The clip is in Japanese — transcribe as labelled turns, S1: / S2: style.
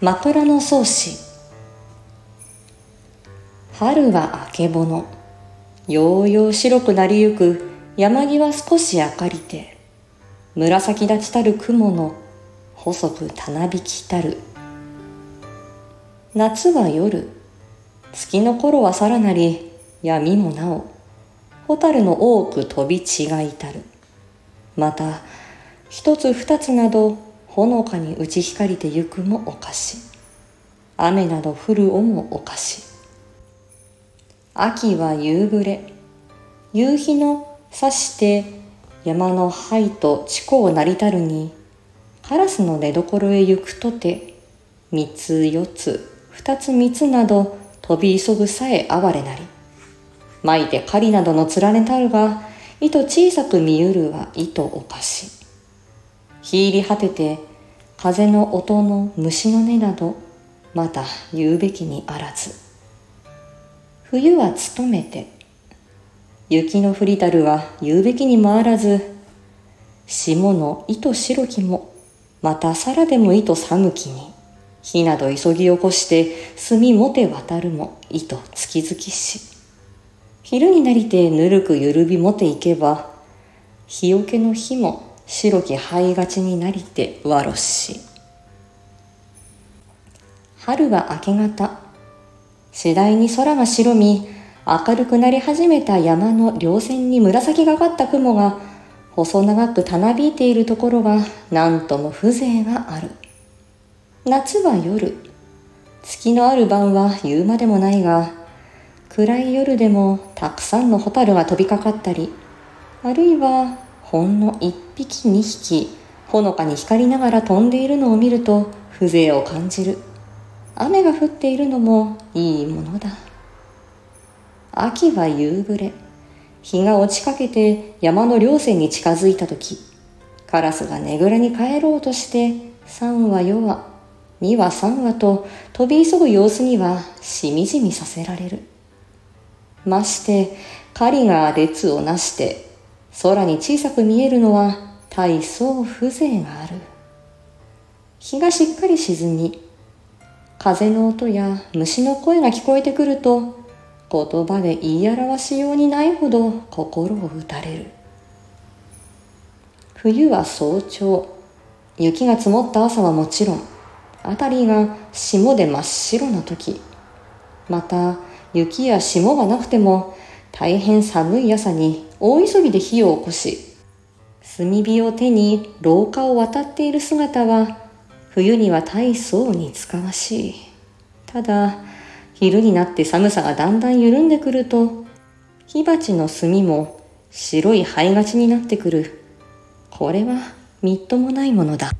S1: 枕草子春はあけぼの。ようよう白くなりゆく。山際少し明かりて。紫立ちたる雲の。細くたなびきたる。夏は夜。月の頃はさらなり。闇もなお。蛍の多く飛び違いたる。また一つ二つなどほのかに打ち光りてゆくもおかし。雨など降るおもおかし。秋は夕暮れ。夕日のさして山の灰と地高なりたるにカラスの寝所へ行くとて三つ四つ二つ三つなど飛び急ぐさえ哀れなり。巻いて狩りなどの連ねたるが糸小さく見ゆるは糸おかし。ひいり果てて風の音の虫の音などまた言うべきにあらず。冬は努めて雪の降りたるは言うべきにもあらず。霜の糸白きもまたさらでも糸寒きに。火など急ぎ起こして炭もて渡るも糸月々し。昼になりてぬるくゆるびもていけば日よけの日も白き灰がちになりてわろし。春は明け方次第に空が白み明るくなり始めた山の稜線に紫がかった雲が細長くたなびいているところが何とも風情がある。夏は夜月のある晩は言うまでもないが暗い夜でもたくさんのホタルが飛びかかったりあるいはほんの一匹二匹ほのかに光りながら飛んでいるのを見ると風情を感じる。雨が降っているのもいいものだ。秋は夕暮れ。日が落ちかけて山の稜線に近づいた時カラスがねぐらに帰ろうとして三羽四羽二羽三羽と飛び急ぐ様子にはしみじみさせられる。まして狩りが列をなして空に小さく見えるのは大層風情がある。日がしっかり沈み風の音や虫の声が聞こえてくると言葉で言い表しようにないほど心を打たれる。冬は早朝雪が積もった朝はもちろん辺りが霜で真っ白な時また雪や霜がなくても大変寒い朝に大急ぎで火を起こし炭火を手に廊下を渡っている姿は冬には大層につかわしい。ただ昼になって寒さがだんだん緩んでくると火鉢の炭も白い灰がちになってくる。これはみっともないものだ。